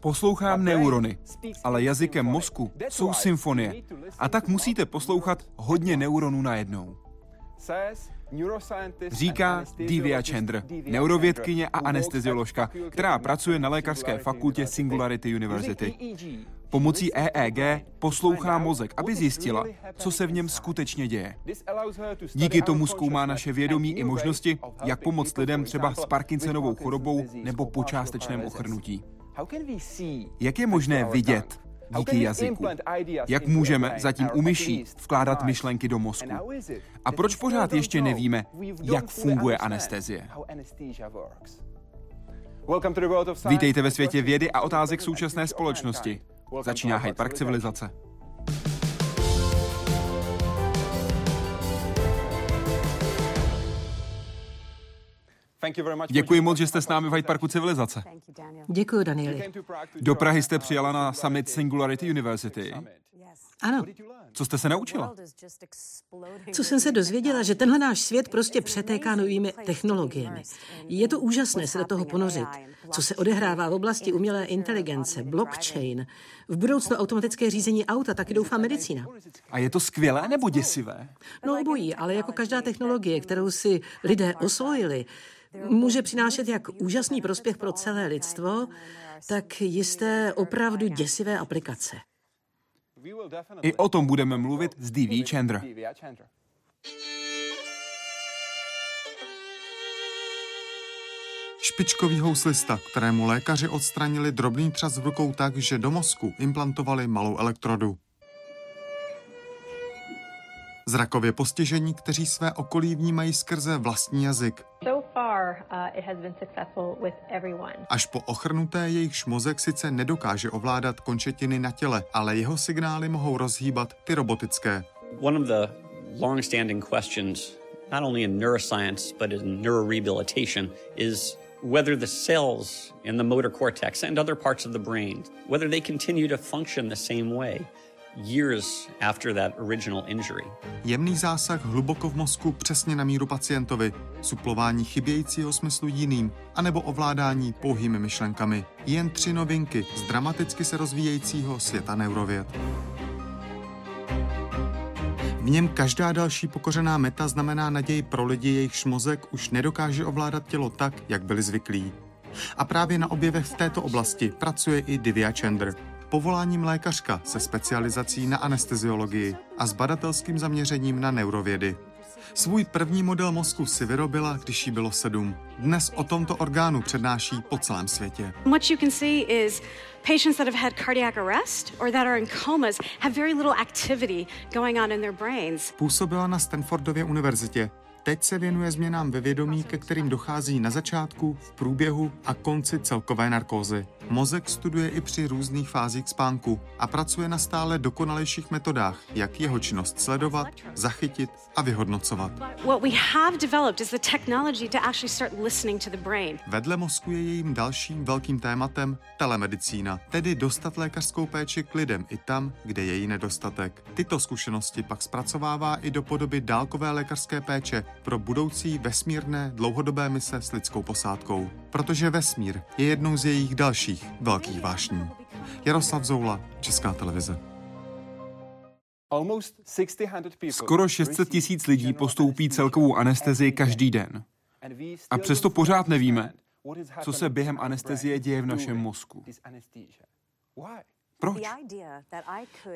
Poslouchám neurony, ale jazykem mozku jsou symfonie. A tak musíte poslouchat hodně neuronů najednou. Říká Divya Chandra, neurovědkyně a anestezioložka, která pracuje na lékařské fakultě Singularity University. Pomocí EEG poslouchá mozek, aby zjistila, co se v něm skutečně děje. Díky tomu zkoumá naše vědomí i možnosti, jak pomoct lidem třeba s Parkinsonovou chorobou nebo po částečném ochrnutí. Jak je možné vidět díky jazyku? Jak můžeme zatím u myší vkládat myšlenky do mozku? A proč pořád ještě nevíme, jak funguje anestezie? Vítejte ve světě vědy a otázek současné společnosti. Začíná Hyde Park civilizace. Děkuji moc, že jste s námi v Hyde Parku civilizace. Děkuji, Danieli. Do Prahy jste přijala na summit Singularity University. Ano. Co jste se naučila? Co jsem se dozvěděla, že tenhle náš svět prostě přetéká novými technologiemi. Je to úžasné se do toho ponořit. Co se odehrává v oblasti umělé inteligence, blockchain, v budoucnu automatické řízení auta, taky doufám medicína. A je to skvělé nebo děsivé? No obojí, ale jako každá technologie, kterou si lidé osvojili, může přinášet jak úžasný prospěch pro celé lidstvo, tak jisté opravdu děsivé aplikace. I o tom budeme mluvit s D.V. Chandra. Špičkový houslista, kterému lékaři odstranili drobný třas v rukou tak, že do mozku implantovali malou elektrodu. Zrakově postižení, kteří své okolí vnímají skrze vlastní jazyk. Uh, Až po ochrnuté jejich mozek sice nedokáže ovládat končetiny na těle, ale jeho signály mohou rozhýbat ty robotické. One of the long-standing questions, not only in neuroscience, but in neurorehabilitation, is whether the cells in the motor cortex and other parts of the brain, whether they continue to function the same way years after that original injury. Jemný zásah hluboko v mozku přesně na míru pacientovi, suplování chybějícího smyslu jiným, anebo ovládání pouhými myšlenkami. Jen tři novinky z dramaticky se rozvíjejícího světa neurověd. V něm každá další pokořená meta znamená naději pro lidi, jejichž mozek už nedokáže ovládat tělo tak, jak byli zvyklí. A právě na objevech v této oblasti pracuje i Divya Chandra, povoláním lékařka se specializací na anesteziologii a s badatelským zaměřením na neurovědy. Svůj první model mozku si vyrobila, když jí bylo sedm. Dnes o tomto orgánu přednáší po celém světě. What you can see is patients that have had cardiac arrest or that are in comas have very little activity going on in their brains. Působila na Stanfordově univerzitě, Teď se věnuje změnám ve vědomí, ke kterým dochází na začátku, v průběhu a konci celkové narkózy. Mozek studuje i při různých fázích spánku a pracuje na stále dokonalejších metodách, jak jeho činnost sledovat, zachytit a vyhodnocovat. Vedle mozku je jejím dalším velkým tématem telemedicína, tedy dostat lékařskou péči k lidem i tam, kde je její nedostatek. Tyto zkušenosti pak zpracovává i do podoby dálkové lékařské péče pro budoucí vesmírné dlouhodobé mise s lidskou posádkou. Protože vesmír je jednou z jejich dalších velkých vášní. Jaroslav Zoula, Česká televize. Skoro 600 tisíc lidí postoupí celkovou anestezii každý den. A přesto pořád nevíme, co se během anestezie děje v našem mozku. Proč?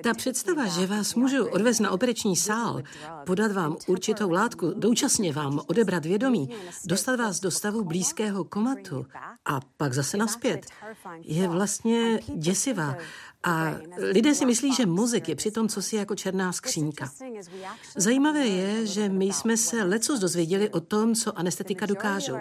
Ta představa, že vás můžu odvést na operační sál, podat vám určitou látku, doučasně vám odebrat vědomí, dostat vás do stavu blízkého komatu a pak zase naspět, je vlastně děsivá a lidé si myslí, že mozek je přitom cosi jako černá skřínka. Zajímavé je, že my jsme se lecos dozvěděli o tom, co anestetika dokážou.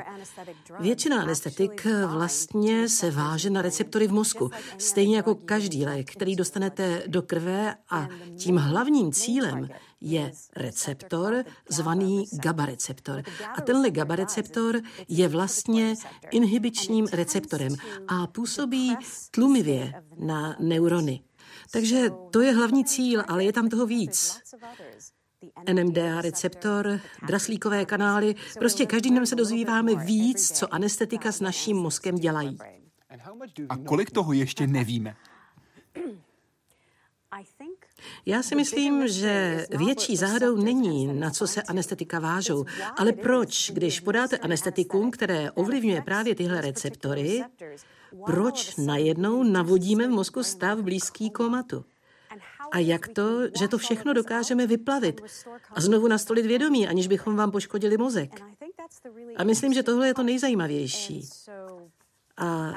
Většina anestetik vlastně se váže na receptory v mozku, stejně jako každý lék, který dostanete do krve a tím hlavním cílem je receptor zvaný GABA receptor. A tenhle GABA receptor je vlastně inhibičním receptorem a působí tlumivě na neurony. Takže to je hlavní cíl, ale je tam toho víc. NMDA receptor, draslíkové kanály, prostě každý den se dozvíváme víc, co anestetika s naším mozkem dělají. A kolik toho ještě nevíme? Já si myslím, že větší záhadou není, na co se anestetika vážou, ale proč, když podáte anestetikum, které ovlivňuje právě tyhle receptory, proč najednou navodíme v mozku stav blízký komatu? A jak to, že to všechno dokážeme vyplavit a znovu nastolit vědomí, aniž bychom vám poškodili mozek? A myslím, že tohle je to nejzajímavější. A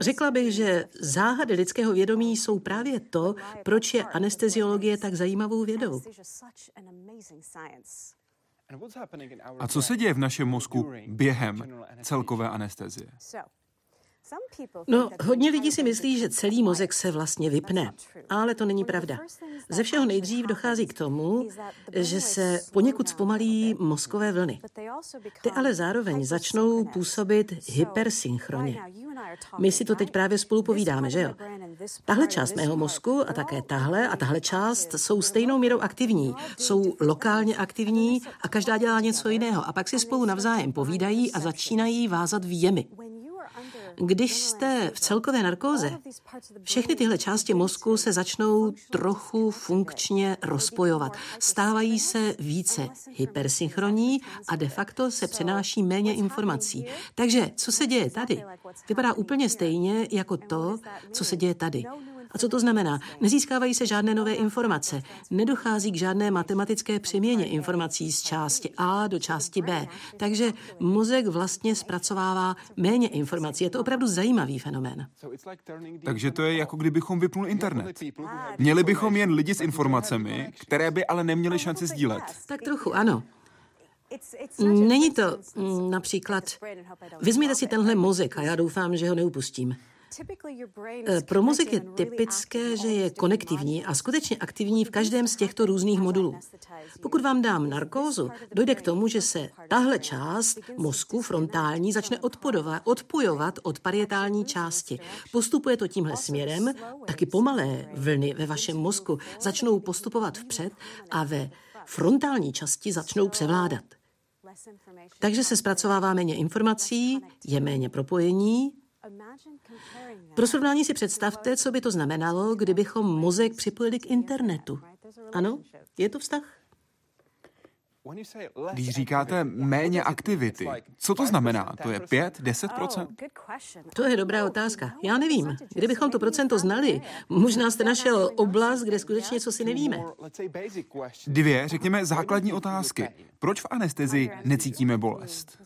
řekla bych, že záhady lidského vědomí jsou právě to, proč je anesteziologie tak zajímavou vědou. A co se děje v našem mozku během celkové anestezie? No, hodně lidí si myslí, že celý mozek se vlastně vypne, ale to není pravda. Ze všeho nejdřív dochází k tomu, že se poněkud zpomalí mozkové vlny. Ty ale zároveň začnou působit hypersynchronně. My si to teď právě spolu povídáme, že jo? Tahle část mého mozku a také tahle a tahle část jsou stejnou mírou aktivní, jsou lokálně aktivní a každá dělá něco jiného a pak si spolu navzájem povídají a začínají vázat výjemy. Když jste v celkové narkóze, všechny tyhle části mozku se začnou trochu funkčně rozpojovat. Stávají se více hypersynchronní a de facto se přenáší méně informací. Takže co se děje tady, vypadá úplně stejně jako to, co se děje tady. A co to znamená? Nezískávají se žádné nové informace, nedochází k žádné matematické přeměně informací z části A do části B. Takže mozek vlastně zpracovává méně informací. Je to opravdu zajímavý fenomén. Takže to je jako kdybychom vypnuli internet. Měli bychom jen lidi s informacemi, které by ale neměli šanci sdílet. Tak trochu, ano. Není to mm, například, vezměte si tenhle mozek a já doufám, že ho neupustím. Eh, pro mozek je typické, že je konektivní a skutečně aktivní v každém z těchto různých modulů. Pokud vám dám narkózu, dojde k tomu, že se tahle část mozku frontální začne odpojovat od parietální části. Postupuje to tímhle směrem, taky pomalé vlny ve vašem mozku začnou postupovat vpřed a ve frontální části začnou převládat. Takže se zpracovává méně informací, je méně propojení pro srovnání si představte, co by to znamenalo, kdybychom mozek připojili k internetu. Ano, je to vztah? Když říkáte méně aktivity, co to znamená? To je 5, 10%? To je dobrá otázka. Já nevím. Kdybychom to procento znali, možná jste našel oblast, kde skutečně co si nevíme. Dvě, řekněme, základní otázky. Proč v anestezii necítíme bolest?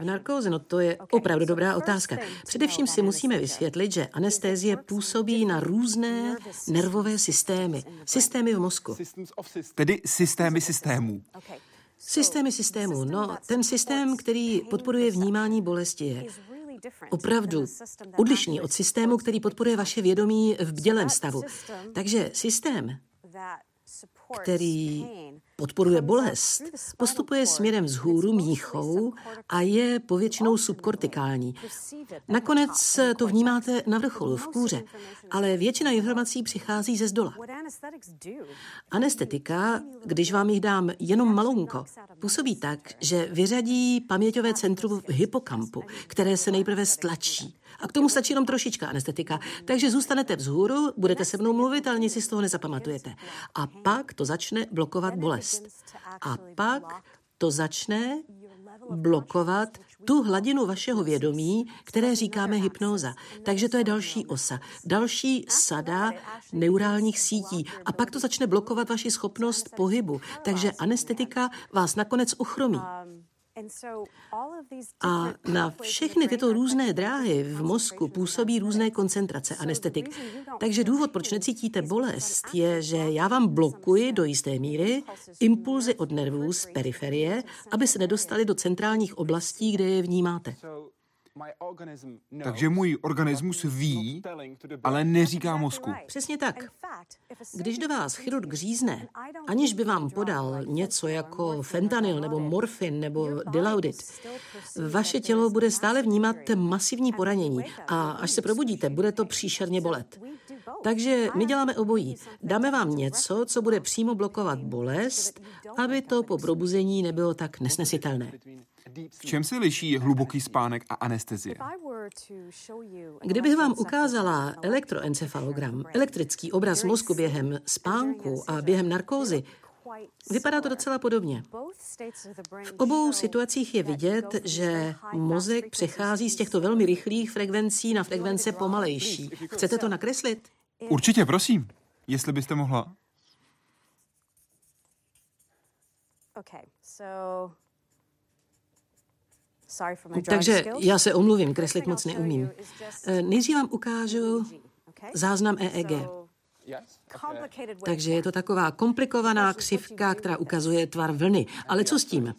V narkóze, no to je opravdu dobrá otázka. Především si musíme vysvětlit, že anestézie působí na různé nervové systémy, systémy v mozku. Tedy systémy systémů. Systémy systémů. No, ten systém, který podporuje vnímání bolesti, je opravdu odlišný od systému, který podporuje vaše vědomí v bdělém stavu. Takže systém, který podporuje bolest, postupuje směrem vzhůru míchou a je povětšinou subkortikální. Nakonec to vnímáte na vrcholu, v kůře, ale většina informací přichází ze zdola. Anestetika, když vám jich dám jenom malonko, působí tak, že vyřadí paměťové centrum v hypokampu, které se nejprve stlačí. A k tomu stačí jenom trošička anestetika. Takže zůstanete vzhůru, budete se mnou mluvit, ale nic si z toho nezapamatujete. A pak to začne blokovat bolest. A pak to začne blokovat tu hladinu vašeho vědomí, které říkáme hypnóza. Takže to je další osa, další sada neurálních sítí. A pak to začne blokovat vaši schopnost pohybu. Takže anestetika vás nakonec ochromí. A na všechny tyto různé dráhy v mozku působí různé koncentrace anestetik. Takže důvod, proč necítíte bolest, je, že já vám blokuji do jisté míry impulzy od nervů z periferie, aby se nedostali do centrálních oblastí, kde je vnímáte. Takže můj organismus ví, ale neříká mozku. Přesně tak. Když do vás chirurg řízne, aniž by vám podal něco jako fentanyl nebo morfin nebo dilaudit, vaše tělo bude stále vnímat masivní poranění a až se probudíte, bude to příšerně bolet. Takže my děláme obojí. Dáme vám něco, co bude přímo blokovat bolest, aby to po probuzení nebylo tak nesnesitelné. V čem se liší hluboký spánek a anestezie? Kdybych vám ukázala elektroencefalogram, elektrický obraz mozku během spánku a během narkózy, Vypadá to docela podobně. V obou situacích je vidět, že mozek přechází z těchto velmi rychlých frekvencí na frekvence pomalejší. Chcete to nakreslit? Určitě, prosím. Jestli byste mohla. Takže já se omluvím, kreslit moc neumím. Eh, nejdřív vám ukážu záznam EEG. Takže je to taková komplikovaná křivka, která ukazuje tvar vlny. Ale co s tím?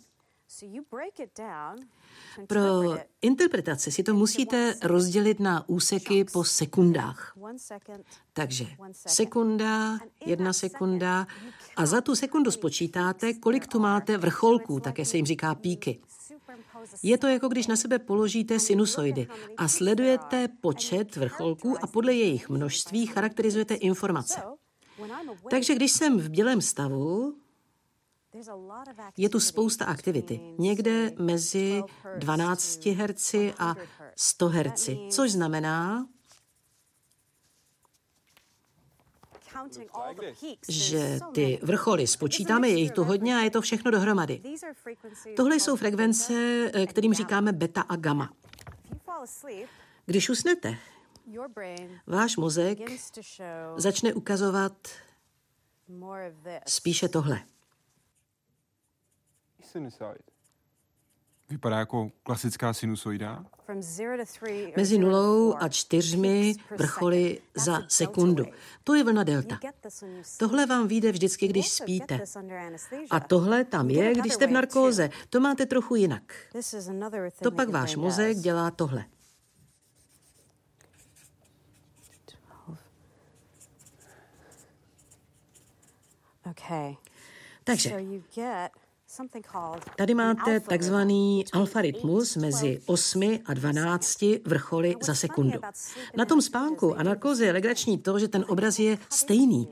Pro interpretaci si to musíte rozdělit na úseky po sekundách. Takže sekunda, jedna sekunda a za tu sekundu spočítáte, kolik tu máte vrcholků, také se jim říká píky. Je to jako když na sebe položíte sinusoidy a sledujete počet vrcholků a podle jejich množství charakterizujete informace. Takže když jsem v bělém stavu, je tu spousta aktivity. Někde mezi 12 Hz a 100 Hz, což znamená, že ty vrcholy spočítáme, je jich tu hodně a je to všechno dohromady. Tohle jsou frekvence, eh, kterým říkáme beta a gamma. Když usnete, váš mozek začne ukazovat spíše tohle. Vypadá jako klasická sinusoida? Mezi nulou a čtyřmi vrcholy za sekundu. To je vlna delta. Tohle vám vyjde vždycky, když spíte. A tohle tam je, když jste v narkóze. To máte trochu jinak. To pak váš mozek dělá tohle. Takže Tady máte takzvaný alfarytmus mezi 8 a 12 vrcholy za sekundu. Na tom spánku a narkóze je legrační to, že ten obraz je stejný.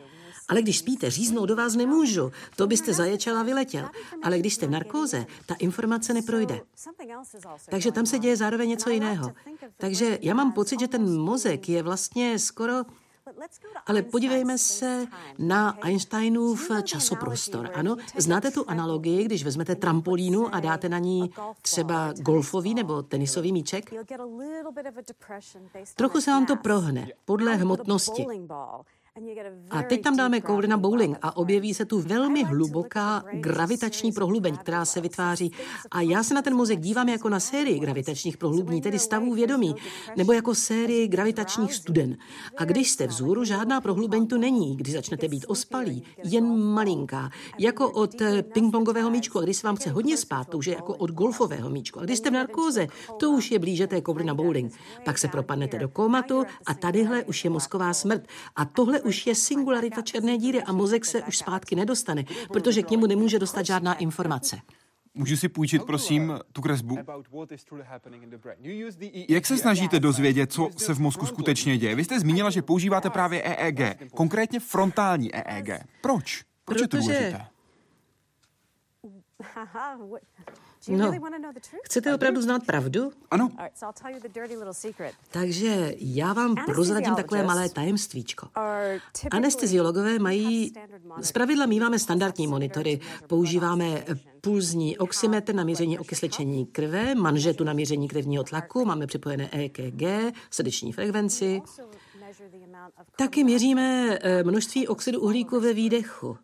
Ale když spíte, říznout do vás nemůžu, to byste zaječela vyletěl. Ale když jste v narkóze, ta informace neprojde. Takže tam se děje zároveň něco jiného. Takže já mám pocit, že ten mozek je vlastně skoro ale podívejme se na Einsteinův časoprostor. Ano, znáte tu analogii, když vezmete trampolínu a dáte na ní třeba golfový nebo tenisový míček? Trochu se vám to prohne podle hmotnosti. A teď tam dáme kouli na bowling a objeví se tu velmi hluboká gravitační prohlubeň, která se vytváří. A já se na ten mozek dívám jako na sérii gravitačních prohlubní, tedy stavů vědomí, nebo jako sérii gravitačních studen. A když jste vzhůru, žádná prohlubeň tu není. Když začnete být ospalí, jen malinká, jako od eh, pingpongového míčku. A když se vám chce hodně spát, to už je jako od golfového míčku. A když jste v narkóze, to už je blíže té kouli na bowling. Pak se propadnete do komatu a tadyhle už je mozková smrt. A tohle už je singularita černé díry a mozek se už zpátky nedostane, protože k němu nemůže dostat žádná informace. Můžu si půjčit, prosím, tu kresbu? Jak se snažíte dozvědět, co se v mozku skutečně děje? Vy jste zmínila, že používáte právě EEG, konkrétně frontální EEG. Proč? Proč je to důležité? No, chcete opravdu znát pravdu? Ano. Takže já vám prozradím takové malé tajemstvíčko. Anesteziologové mají, pravidla míváme standardní monitory, používáme pulzní oximetr na měření okysličení krve, manžetu na měření krevního tlaku, máme připojené EKG, srdeční frekvenci. Taky měříme eh, množství oxidu uhlíku ve výdechu.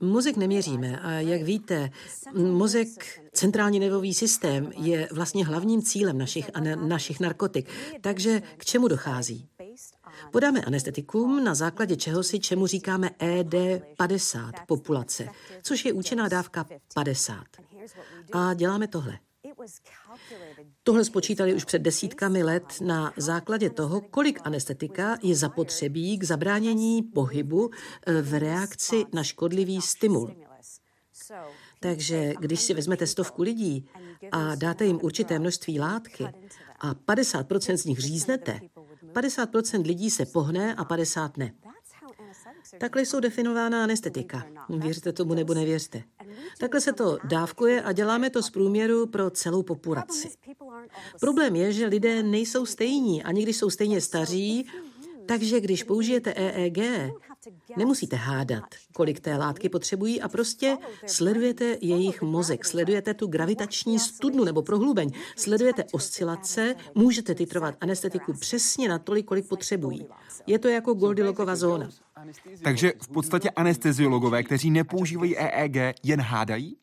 Mozek neměříme a jak víte, mozek, centrální nervový systém je vlastně hlavním cílem našich, našich narkotik. Takže k čemu dochází? Podáme anestetikum na základě čeho si, čemu říkáme ED50 populace, což je účinná dávka 50. A děláme tohle. Tohle spočítali už před desítkami let na základě toho, kolik anestetika je zapotřebí k zabránění pohybu eh, v reakci na škodlivý stimul. Takže když si vezmete stovku lidí a dáte jim určité množství látky a 50% z nich říznete, 50% lidí se pohne a 50 ne. Takhle jsou definována anestetika. Věřte tomu nebo nevěřte. Takhle se to dávkuje a děláme to z průměru pro celou populaci. Problém je, že lidé nejsou stejní a někdy jsou stejně staří, takže když použijete EEG, nemusíte hádat, kolik té látky potřebují a prostě sledujete jejich mozek, sledujete tu gravitační studnu nebo prohlubeň, sledujete oscilace, můžete titrovat anestetiku přesně na tolik, kolik potřebují. Je to jako Goldilocková zóna. Takže v podstatě anesteziologové, kteří nepoužívají EEG, jen hádají?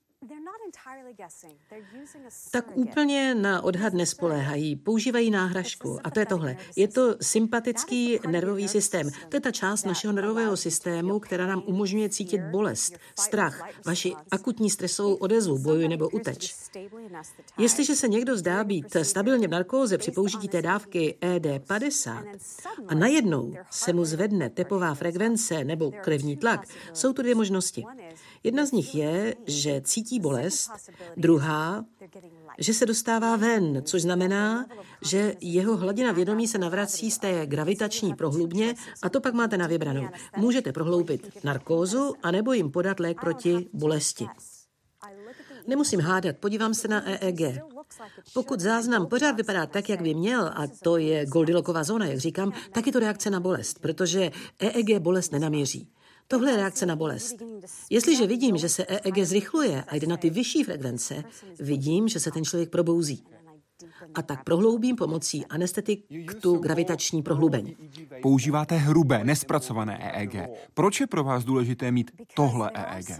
Tak úplně na odhad nespoléhají, používají náhražku. A to je tohle. Je to sympatický nervový systém. To je ta část našeho nervového systému, která nám umožňuje cítit bolest, strach, vaši akutní stresovou odezvu, boju nebo uteč. Jestliže se někdo zdá být stabilně v narkóze při použití té dávky ED50 a najednou se mu zvedne tepová frekvence nebo krevní tlak, jsou tu dvě možnosti. Jedna z nich je, že cítí bolest, druhá, že se dostává ven, což znamená, že jeho hladina vědomí se navrací z té gravitační prohlubně a to pak máte na vybranou. Můžete prohloubit narkózu anebo jim podat lék proti bolesti. Nemusím hádat, podívám se na EEG. Pokud záznam pořád vypadá tak, jak by měl, a to je Goldilocková zóna, jak říkám, tak je to reakce na bolest, protože EEG bolest nenaměří. Tohle je reakce na bolest. Jestliže vidím, že se EEG zrychluje a jde na ty vyšší frekvence, vidím, že se ten člověk probouzí a tak prohloubím pomocí anestetik tu gravitační prohlubeň. Používáte hrubé, nespracované EEG. Proč je pro vás důležité mít tohle EEG?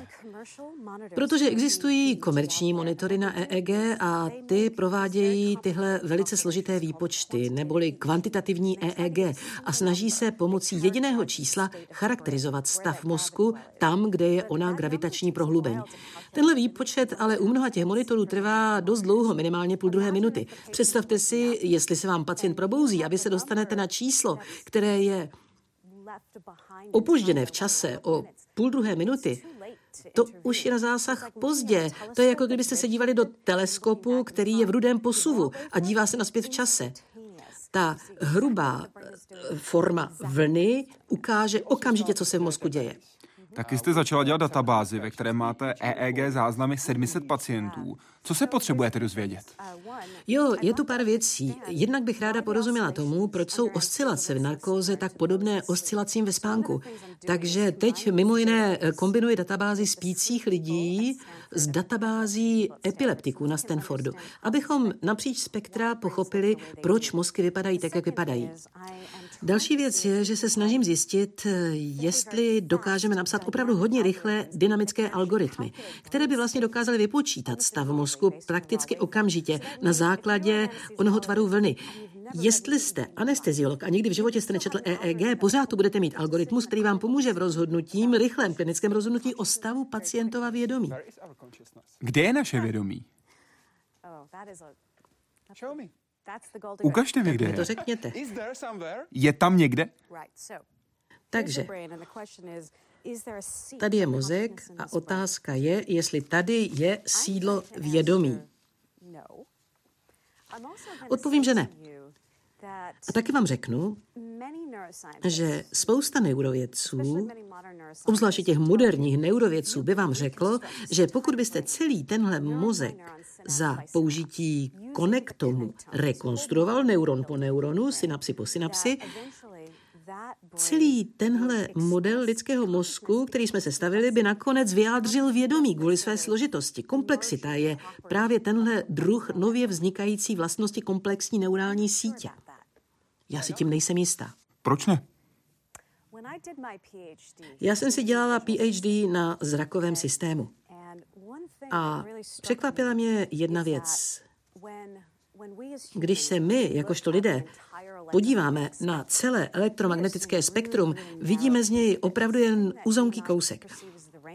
Protože existují komerční monitory na EEG a ty provádějí tyhle velice složité výpočty, neboli kvantitativní EEG a snaží se pomocí jediného čísla charakterizovat stav mozku tam, kde je ona gravitační prohlubeň. Tenhle výpočet ale u mnoha těch monitorů trvá dost dlouho, minimálně půl druhé minuty. Představte si, jestli se vám pacient probouzí, aby se dostanete na číslo, které je opožděné v čase o půl druhé minuty, to už je na zásah pozdě. To je jako kdybyste se dívali do teleskopu, který je v rudém posuvu a dívá se naspět v čase. Ta hrubá forma vlny ukáže okamžitě, co se v mozku děje. Taky jste začala dělat databázy, ve které máte EEG záznamy 700 pacientů. Co se potřebujete dozvědět? Jo, je tu pár věcí. Jednak bych ráda porozuměla tomu, proč jsou oscilace v narkóze tak podobné oscilacím ve spánku. Takže teď mimo jiné kombinuji databázy spících lidí s databází epileptiků na Stanfordu, abychom napříč spektra pochopili, proč mozky vypadají tak, jak vypadají. Další věc je, že se snažím zjistit, jestli dokážeme napsat opravdu hodně rychle dynamické algoritmy, které by vlastně dokázaly vypočítat stav mozku prakticky okamžitě na základě onoho tvaru vlny. Jestli jste anesteziolog a nikdy v životě jste nečetl EEG, pořád tu budete mít algoritmus, který vám pomůže v rozhodnutím, rychlém klinickém rozhodnutí o stavu pacientova vědomí. Kde je naše vědomí? Ukažte mi, kde je. To řekněte. Je tam někde? Takže tady je mozek a otázka je, jestli tady je sídlo vědomí. Odpovím, že ne. A taky vám řeknu, že spousta neurovědců, obzvláště těch moderních neurovědců, by vám řeklo, že pokud byste celý tenhle mozek za použití konektomu rekonstruoval neuron po neuronu, synapsi po synapsi, Celý tenhle model lidského mozku, který jsme sestavili, by nakonec vyjádřil vědomí kvůli své složitosti. Komplexita je právě tenhle druh nově vznikající vlastnosti komplexní neurální sítě. Já si tím nejsem jistá. Proč ne? Já jsem si dělala PhD na zrakovém systému. A překvapila mě jedna věc. Když se my, jakožto lidé, podíváme na celé elektromagnetické spektrum, vidíme z něj opravdu jen uzonký kousek.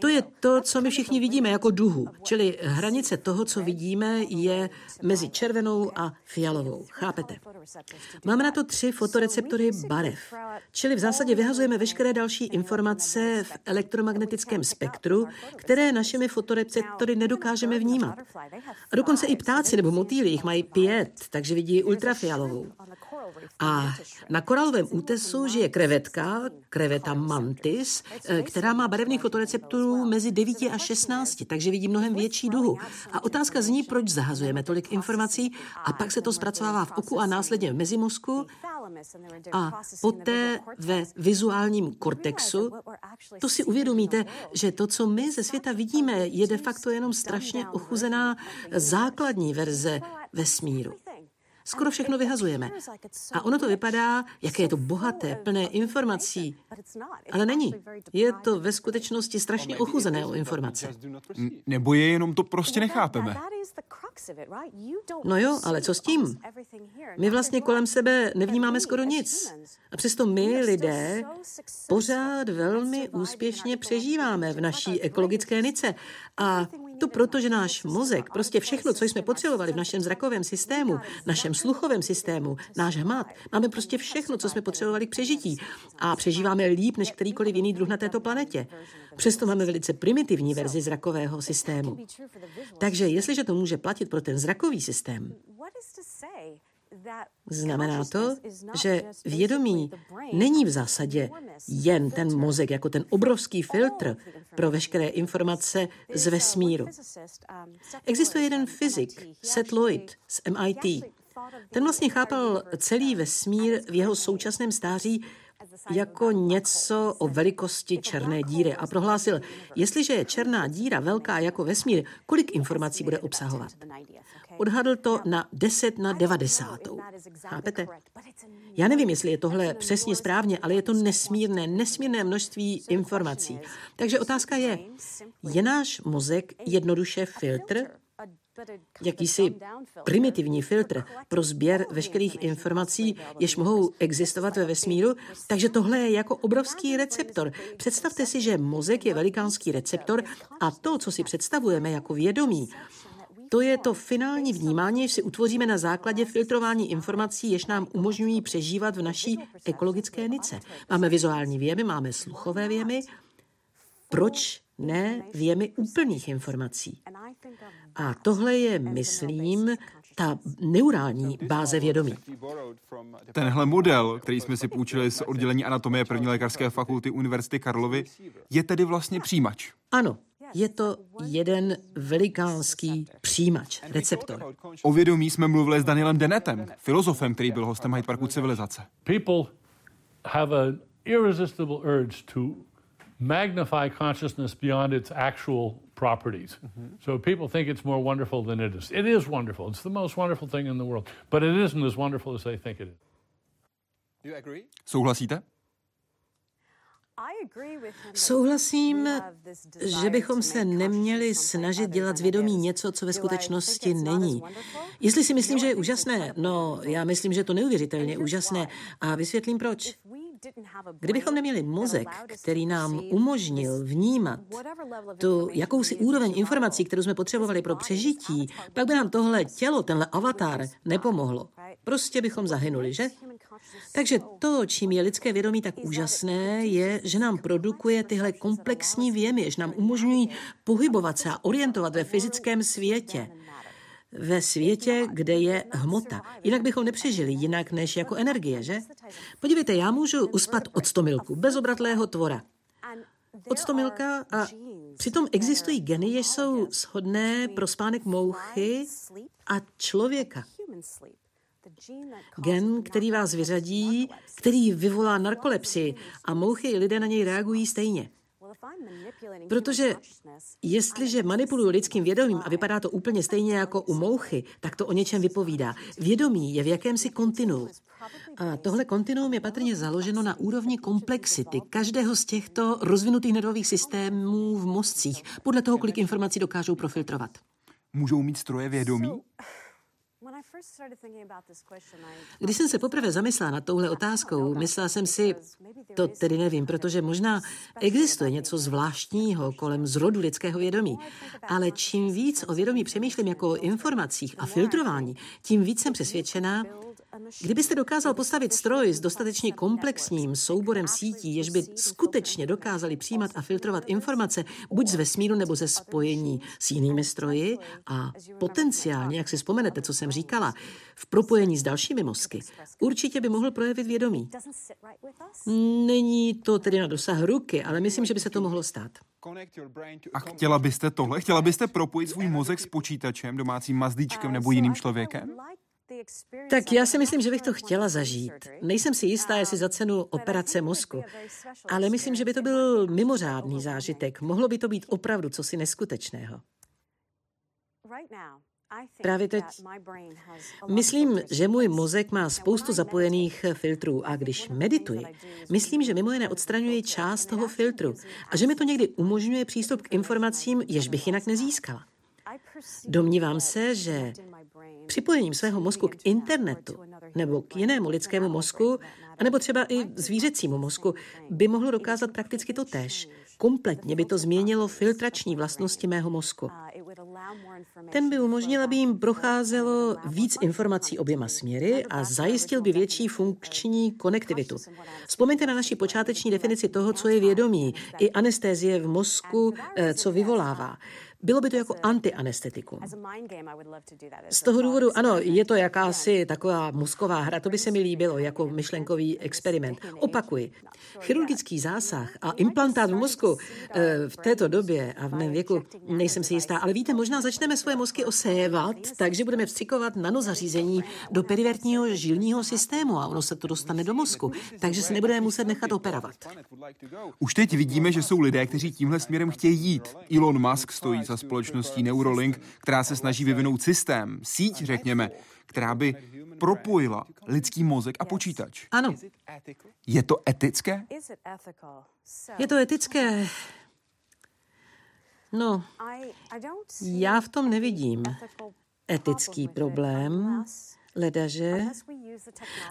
To je to, co my všichni vidíme jako duhu, čili hranice toho, co vidíme, je mezi červenou a fialovou. Chápete? Máme na to tři fotoreceptory barev, čili v zásadě vyhazujeme veškeré další informace v elektromagnetickém spektru, které našimi fotoreceptory nedokážeme vnímat. A dokonce i ptáci nebo motýly jich mají pět, takže vidí ultrafialovou. A na koralovém útesu žije krevetka, kreveta mantis, eh, která má barevných fotoreceptorů mezi 9 a 16, takže vidí mnohem větší duhu. A otázka zní, proč zahazujeme tolik informací a pak se to zpracovává v oku a následně v mezimozku a poté ve vizuálním kortexu, to si uvědomíte, že to, co my ze světa vidíme, je de facto jenom strašně ochuzená základní verze vesmíru. Skoro všechno vyhazujeme. A ono to vypadá, jaké je to bohaté, plné informací. Ale není. Je to ve skutečnosti strašně ochuzené o informace. Nebo je jenom to prostě nechápeme. No jo, ale co s tím? My vlastně kolem sebe nevnímáme skoro nic. A přesto my, lidé, pořád velmi úspěšně přežíváme v naší ekologické nice. A to proto, že náš mozek, prostě všechno, co jsme potřebovali v našem zrakovém systému, našem sluchovém systému, náš hmat, máme prostě všechno, co jsme potřebovali k přežití. A přežíváme líp než kterýkoliv jiný druh na této planetě. Přesto máme velice primitivní verzi zrakového systému. Takže jestliže to může platit pro ten zrakový systém, Znamená to, že vědomí není v zásadě jen ten mozek jako ten obrovský filtr pro veškeré informace z vesmíru. Existuje jeden fyzik, Seth Lloyd z MIT. Ten vlastně chápal celý vesmír v jeho současném stáří jako něco o velikosti černé díry a prohlásil, jestliže je černá díra velká jako vesmír, kolik informací bude obsahovat. Odhadl to na 10 na 90. Chápete? Já nevím, jestli je tohle přesně správně, ale je to nesmírné, nesmírné množství informací. Takže otázka je, je náš mozek jednoduše filtr, jakýsi primitivní filtr pro sběr veškerých informací, jež mohou existovat ve vesmíru. Takže tohle je jako obrovský receptor. Představte si, že mozek je velikánský receptor a to, co si představujeme jako vědomí, to je to finální vnímání, jež si utvoříme na základě filtrování informací, jež nám umožňují přežívat v naší ekologické nice. Máme vizuální věmy, máme sluchové věmy. Proč ne věmy úplných informací? A tohle je, myslím, ta neurální báze vědomí. Tenhle model, který jsme si půjčili z oddělení anatomie první lékařské fakulty Univerzity Karlovy, je tedy vlastně přijímač. Ano, je to jeden velikánský přijímač, receptor. O vědomí jsme mluvili s Danielem Denetem, filozofem, který byl hostem Hyde Parku civilizace. People have an irresistible urge to magnify consciousness beyond its actual properties. Mm-hmm. So people think it's more wonderful than it is. It is wonderful. It's the most wonderful thing in the world. But it isn't as wonderful as they think it is. Souhlasíte? Souhlasím, že bychom se neměli snažit dělat z vědomí něco, co ve skutečnosti není. Jestli si myslím, že je úžasné, no já myslím, že je to neuvěřitelně úžasné. a vysvětlím proč. Kdybychom neměli mozek, který nám umožnil vnímat tu jakousi úroveň informací, kterou jsme potřebovali pro přežití, pak by nám tohle tělo, tenhle avatar, nepomohlo. Prostě bychom zahynuli, že? Takže to, čím je lidské vědomí tak úžasné, je, že nám produkuje tyhle komplexní věmy, že nám umožňují pohybovat se a orientovat ve fyzickém světě ve světě, kde je hmota. Jinak bychom nepřežili, jinak než jako energie, že? Podívejte, já můžu uspat od stomilku, bezobratlého tvora. Od stomilka a přitom existují geny, jež jsou shodné pro spánek mouchy a člověka. Gen, který vás vyřadí, který vyvolá narkolepsii a mouchy lidé na něj reagují stejně. Protože jestliže manipuluju lidským vědomím a vypadá to úplně stejně jako u mouchy, tak to o něčem vypovídá. Vědomí je v jakémsi kontinu. A tohle kontinuum je patrně založeno na úrovni komplexity každého z těchto rozvinutých nervových systémů v mozcích, podle toho, kolik informací dokážou profiltrovat. Můžou mít stroje vědomí? Když jsem se poprvé zamyslela nad touhle otázkou, myslela jsem si, to tedy nevím, protože možná existuje něco zvláštního kolem zrodu lidského vědomí, ale čím víc o vědomí přemýšlím jako o informacích a filtrování, tím víc jsem přesvědčená, Kdybyste dokázal postavit stroj s dostatečně komplexním souborem sítí, jež by skutečně dokázali přijímat a filtrovat informace buď z vesmíru nebo ze spojení s jinými stroji a potenciálně, jak si vzpomenete, co jsem říkala, v propojení s dalšími mozky, určitě by mohl projevit vědomí. Není to tedy na dosah ruky, ale myslím, že by se to mohlo stát. A chtěla byste tohle? Chtěla byste propojit svůj mozek s počítačem, domácím mazdíčkem nebo jiným člověkem? Tak já si myslím, že bych to chtěla zažít. Nejsem si jistá, jestli za cenu operace mozku, ale myslím, že by to byl mimořádný zážitek. Mohlo by to být opravdu cosi neskutečného. Právě teď myslím, že můj mozek má spoustu zapojených filtrů a když medituji, myslím, že mimo jiné odstraňuji část toho filtru a že mi to někdy umožňuje přístup k informacím, jež bych jinak nezískala. Domnívám se, že připojením svého mozku k internetu nebo k jinému lidskému mozku, nebo třeba i zvířecímu mozku, by mohlo dokázat prakticky to tež. Kompletně by to změnilo filtrační vlastnosti mého mozku. Ten by umožnil, aby jim procházelo víc informací oběma směry a zajistil by větší funkční konektivitu. Vzpomeňte na naši počáteční definici toho, co je vědomí, i anestézie v mozku, eh, co vyvolává. Bylo by to jako antianestetikum. Z toho důvodu, ano, je to jakási taková mozková hra, to by se mi líbilo jako myšlenkový experiment. Opakuji, chirurgický zásah a implantát v mozku eh, v této době a v mém věku nejsem si jistá, ale víte, možná začneme svoje mozky osévat, takže budeme vstřikovat nanozařízení do perivertního žilního systému a ono se to dostane do mozku, takže se nebudeme muset nechat operovat. Už teď vidíme, že jsou lidé, kteří tímhle směrem chtějí jít. Elon Musk stojí za společností Neurolink, která se snaží vyvinout systém, síť, řekněme, která by propojila lidský mozek a počítač. Ano. Je to etické? Je to etické. No, já v tom nevidím etický problém, ledaže,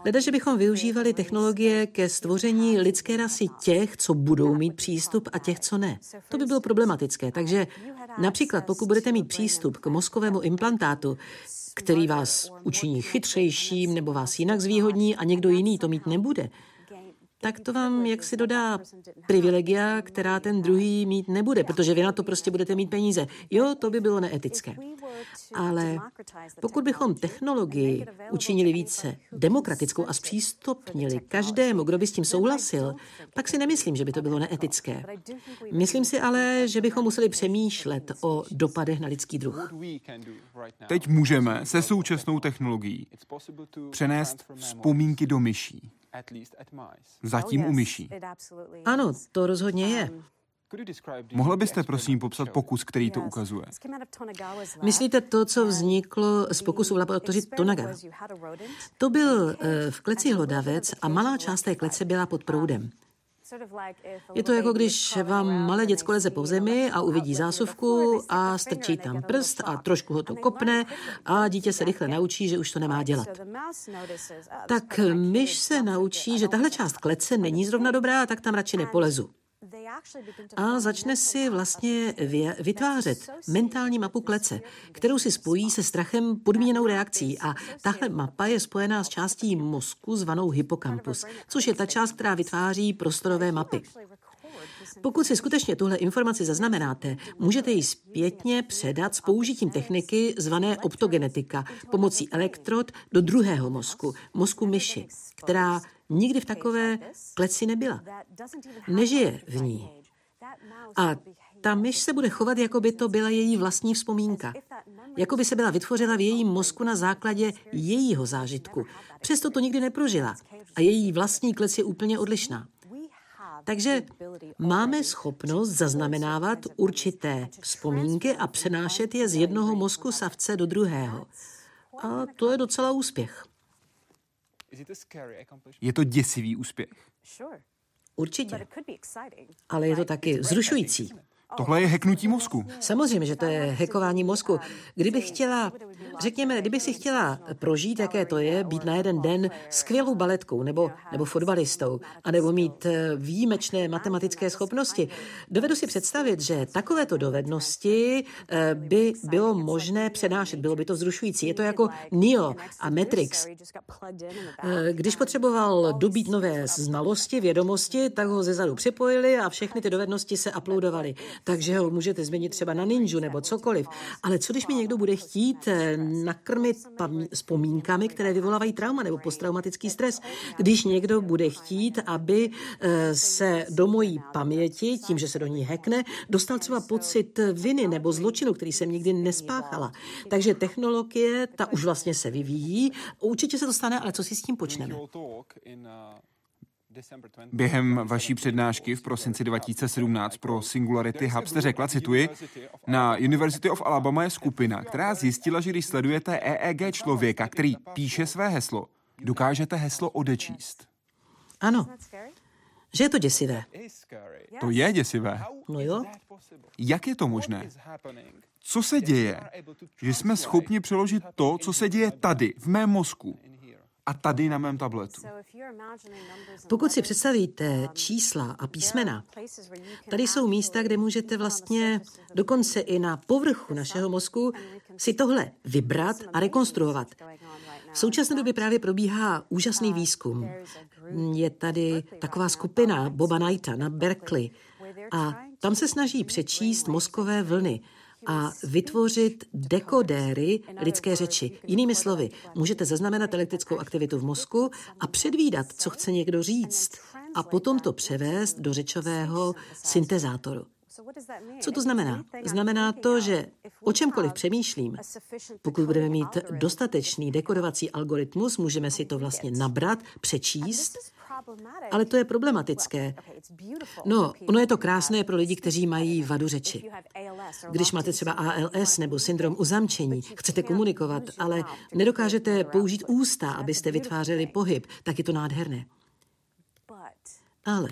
ledaže bychom využívali technologie ke stvoření lidské rasy těch, co budou mít přístup a těch, co ne. To by bylo problematické. Takže například pokud budete mít přístup k mozkovému implantátu, který vás učiní chytřejším nebo vás jinak zvýhodní a někdo jiný to mít nebude, tak to vám jaksi dodá privilegia, která ten druhý mít nebude, protože vy na to prostě budete mít peníze. Jo, to by bylo neetické. Ale pokud bychom technologii učinili více demokratickou a zpřístupnili každému, kdo by s tím souhlasil, tak si nemyslím, že by to bylo neetické. Myslím si ale, že bychom museli přemýšlet o dopadech na lidský druh. Teď můžeme se současnou technologií přenést vzpomínky do myší. Zatím u myší. Ano, to rozhodně je. Mohla byste prosím popsat pokus, který to ukazuje? Myslíte to, co vzniklo z pokusu v laboratoři Tonaga? To byl eh, v kleci hlodavec a malá část té klece byla pod proudem. Je to jako když vám malé děcko leze po zemi a uvidí zásuvku a strčí tam prst a trošku ho to kopne a dítě se rychle naučí, že už to nemá dělat. Tak myš se naučí, že tahle část klece není zrovna dobrá, tak tam radši nepolezu a začne si vlastně vytvářet mentální mapu klece, kterou si spojí se strachem podmíněnou reakcí. a tahle mapa je spojená s částí mozku zvanou hypokampus, což je ta část, která vytváří prostorové mapy. Pokud si skutečně tuhle informaci zaznamenáte, můžete ji zpětně předat s použitím techniky zvané optogenetika pomocí elektrod do druhého mozku, mozku myši, která nikdy v takové kleci nebyla. Nežije v ní. A ta myš se bude chovat, jako by to byla její vlastní vzpomínka. Jako by se byla vytvořila v jejím mozku na základě jejího zážitku. Přesto to nikdy neprožila. A její vlastní klec je úplně odlišná. Takže máme schopnost zaznamenávat určité vzpomínky a přenášet je z jednoho mozku savce do druhého. A to je docela úspěch. Je to děsivý úspěch. Určitě. Ale je to taky zrušující. Tohle je heknutí mozku. Samozřejmě, že to je hekování mozku. Kdybych chtěla, řekněme, kdybych si chtěla prožít, jaké to je, být na jeden den skvělou baletkou nebo, nebo fotbalistou, anebo mít eh, výjimečné matematické schopnosti, dovedu si představit, že takovéto dovednosti eh, by bylo možné přenášet, bylo by to vzrušující. Je to jako Neo a Matrix. Eh, když potřeboval dobít nové znalosti, vědomosti, tak ho zezadu připojili a všechny ty dovednosti se uploadovaly takže ho můžete změnit třeba na ninju nebo cokoliv. Ale co když mi někdo bude chtít eh, nakrmit vzpomínkami, které vyvolávají trauma nebo posttraumatický stres? Když někdo bude chtít, aby eh, se do mojí paměti, tím, že se do ní hekne, dostal třeba pocit viny nebo zločinu, který jsem nikdy nespáchala. Takže technologie, ta už vlastně se vyvíjí. Určitě se to stane, ale co si s tím počneme? Během vaší přednášky v prosinci 2017 pro Singularity Hub jste řekla, cituji, na University of Alabama je skupina, která zjistila, že když sledujete EEG člověka, který píše své heslo, dokážete heslo odečíst. Ano. Že je to děsivé. To je děsivé. No jo. Jak je to možné? Co se děje, že jsme schopni přeložit to, co se děje tady, v mém mozku, a tady na mém tabletu. Pokud si představíte čísla a písmena, tady jsou místa, kde můžete vlastně dokonce i na povrchu našeho mozku si tohle vybrat a rekonstruovat. V současné době právě probíhá úžasný výzkum. Je tady taková skupina Boba Knighta na Berkeley a tam se snaží přečíst mozkové vlny a vytvořit dekodéry lidské řeči. Jinými slovy, můžete zaznamenat elektrickou aktivitu v mozku a předvídat, co chce někdo říct a potom to převést do řečového syntezátoru. Co to znamená? Znamená to, že o čemkoliv přemýšlím, pokud budeme mít dostatečný dekodovací algoritmus, můžeme si to vlastně nabrat, přečíst ale to je problematické. No, ono je to krásné pro lidi, kteří mají vadu řeči. Když máte třeba ALS nebo syndrom uzamčení, chcete komunikovat, ale nedokážete použít ústa, abyste vytvářeli pohyb, tak je to nádherné. Ale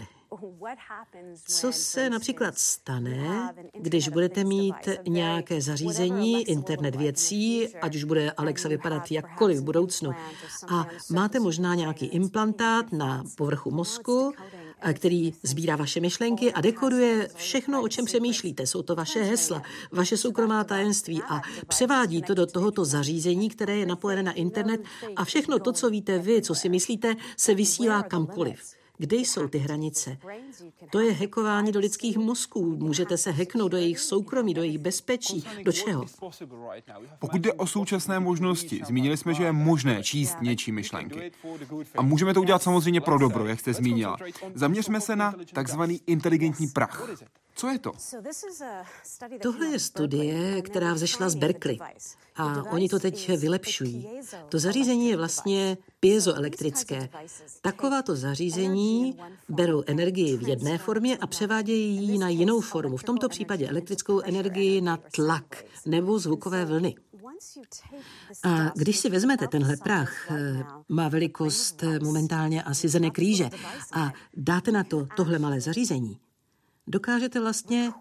co se například stane, když budete mít nějaké zařízení, internet věcí, ať už bude Alexa vypadat jakkoliv v budoucnu, a máte možná nějaký implantát na povrchu mozku, který sbírá vaše myšlenky a dekoduje všechno, o čem přemýšlíte. Jsou to vaše hesla, vaše soukromá tajemství a převádí to do tohoto zařízení, které je napojené na internet a všechno to, co víte vy, co si myslíte, se vysílá kamkoliv. Kde jsou ty hranice? To je hekování do lidských mozků. Můžete se heknout do jejich soukromí, do jejich bezpečí, do čeho? Pokud jde o současné možnosti, zmínili jsme, že je možné číst něčí myšlenky. A můžeme to udělat samozřejmě pro dobro, jak jste zmínila. Zaměřme se na takzvaný inteligentní prach. Co je to? Tohle je studie, která vzešla z Berkeley. A oni to teď vylepšují. To zařízení je vlastně piezoelektrické. Takováto zařízení berou energii v jedné formě a převádějí ji na jinou formu. V tomto případě elektrickou energii na tlak nebo zvukové vlny. A když si vezmete tenhle prach, eh, má velikost eh, momentálně asi zené kříže, a dáte na to tohle malé zařízení, dokážete vlastně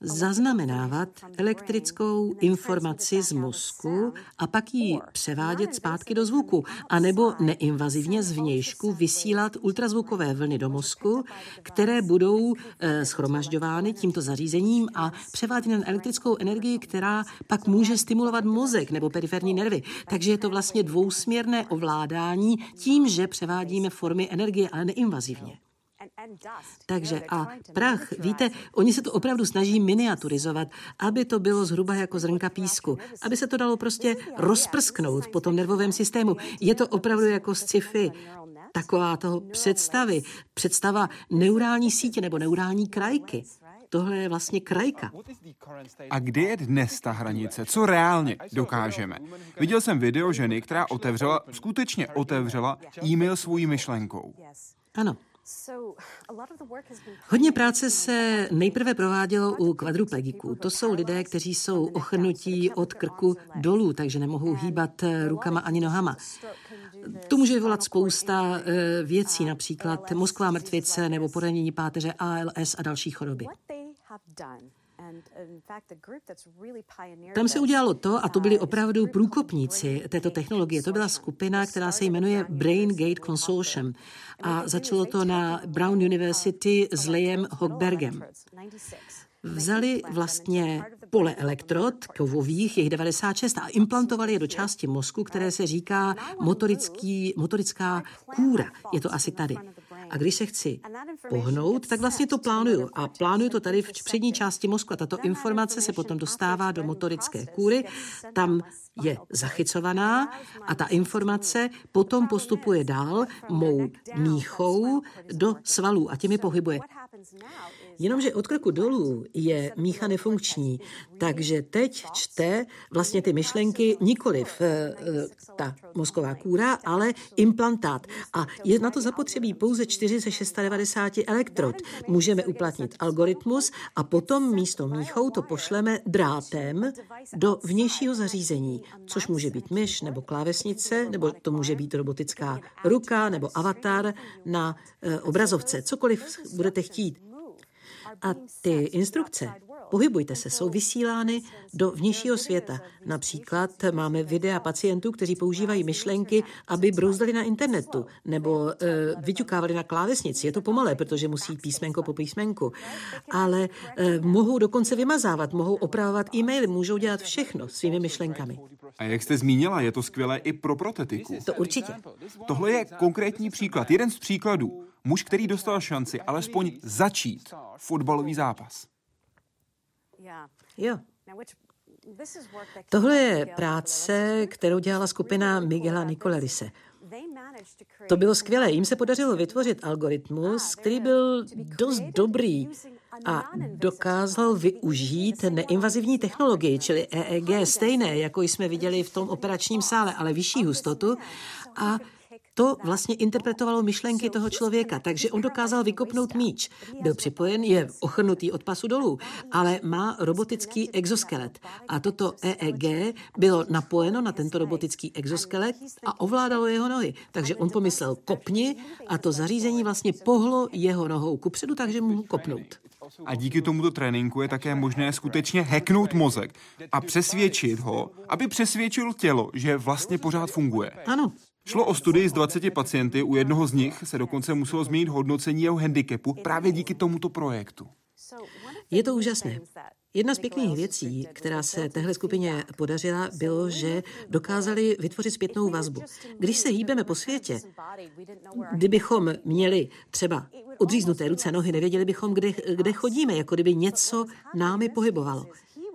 zaznamenávat elektrickou informaci z mozku a pak ji převádět zpátky do zvuku, anebo neinvazivně z vnějšku vysílat ultrazvukové vlny do mozku, které budou e, schromažďovány tímto zařízením a převádět na elektrickou energii, která pak může stimulovat mozek nebo periferní nervy. Takže je to vlastně dvousměrné ovládání tím, že převádíme formy energie, ale neinvazivně. Takže a prach, víte, oni se to opravdu snaží miniaturizovat, aby to bylo zhruba jako zrnka písku, aby se to dalo prostě rozprsknout po tom nervovém systému. Je to opravdu jako sci-fi taková toho představy, představa neurální sítě nebo neurální krajky. Tohle je vlastně krajka. A kde je dnes ta hranice? Co reálně dokážeme? Viděl jsem video ženy, která otevřela, skutečně otevřela e-mail svojí myšlenkou. Ano. Hodně práce se nejprve provádělo u kvadruplegiků. To jsou lidé, kteří jsou ochrnutí od krku dolů, takže nemohou hýbat eh, rukama ani nohama. To může vyvolat spousta eh, věcí, například mozková mrtvice nebo poranění páteře ALS a další choroby. Tam se udělalo to, a to byli opravdu průkopníci této technologie. To byla skupina, která se jmenuje Brain Gate Consortium a začalo to na Brown University s Liam Hochbergem vzali vlastně pole elektrod kovových, jejich 96, a implantovali je do části mozku, které se říká motorický, motorická kůra. Je to asi tady. A když se chci pohnout, tak vlastně to plánuju. A plánuju to tady v přední části mozku. A tato informace se potom dostává do motorické kůry. Tam je zachycovaná a ta informace potom postupuje dál mou míchou do svalů a těmi pohybuje. Jenomže od kroku dolů je mícha nefunkční, takže teď čte vlastně ty myšlenky nikoliv eh, eh, ta mozková kůra, ale implantát. A je na to zapotřebí pouze 4 ze 690 elektrod. Můžeme uplatnit algoritmus a potom místo míchou to pošleme drátem do vnějšího zařízení, což může být myš nebo klávesnice, nebo to může být robotická ruka nebo avatar na eh, obrazovce, cokoliv budete chtít. A ty instrukce, pohybujte se, jsou vysílány do vnějšího světa. Například máme videa pacientů, kteří používají myšlenky, aby brouzdali na internetu nebo e, vyťukávali na klávesnici. Je to pomalé, protože musí písmenko po písmenku. Ale e, mohou dokonce vymazávat, mohou opravovat e-maily, můžou dělat všechno svými myšlenkami. A jak jste zmínila, je to skvělé i pro protetiku. To určitě. Tohle je konkrétní příklad, jeden z příkladů. Muž, který dostal šanci alespoň začít fotbalový zápas. Jo. Tohle je práce, kterou dělala skupina Miguela Nicolelise. To bylo skvělé. Jim se podařilo vytvořit algoritmus, který byl dost dobrý a dokázal využít neinvazivní technologii, čili EEG, stejné, jako jsme viděli v tom operačním sále, ale vyšší hustotu a to vlastně interpretovalo myšlenky toho člověka, takže on dokázal vykopnout míč. Byl připojen, je ochrnutý od pasu dolů, ale má robotický exoskelet. A toto EEG bylo napojeno na tento robotický exoskelet a ovládalo jeho nohy. Takže on pomyslel kopni a to zařízení vlastně pohlo jeho nohou kupředu, takže mohl kopnout. A díky tomuto tréninku je také možné skutečně hacknout mozek a přesvědčit ho, aby přesvědčil tělo, že vlastně pořád funguje. Ano. Šlo o studii z 20 pacienty, u jednoho z nich se dokonce muselo změnit hodnocení jeho handicapu právě díky tomuto projektu. Je to úžasné. Jedna z pěkných věcí, která se téhle skupině podařila, bylo, že dokázali vytvořit zpětnou vazbu. Když se hýbeme po světě, kdybychom měli třeba odříznuté ruce, nohy, nevěděli bychom, kde, kde chodíme, jako kdyby něco námi pohybovalo.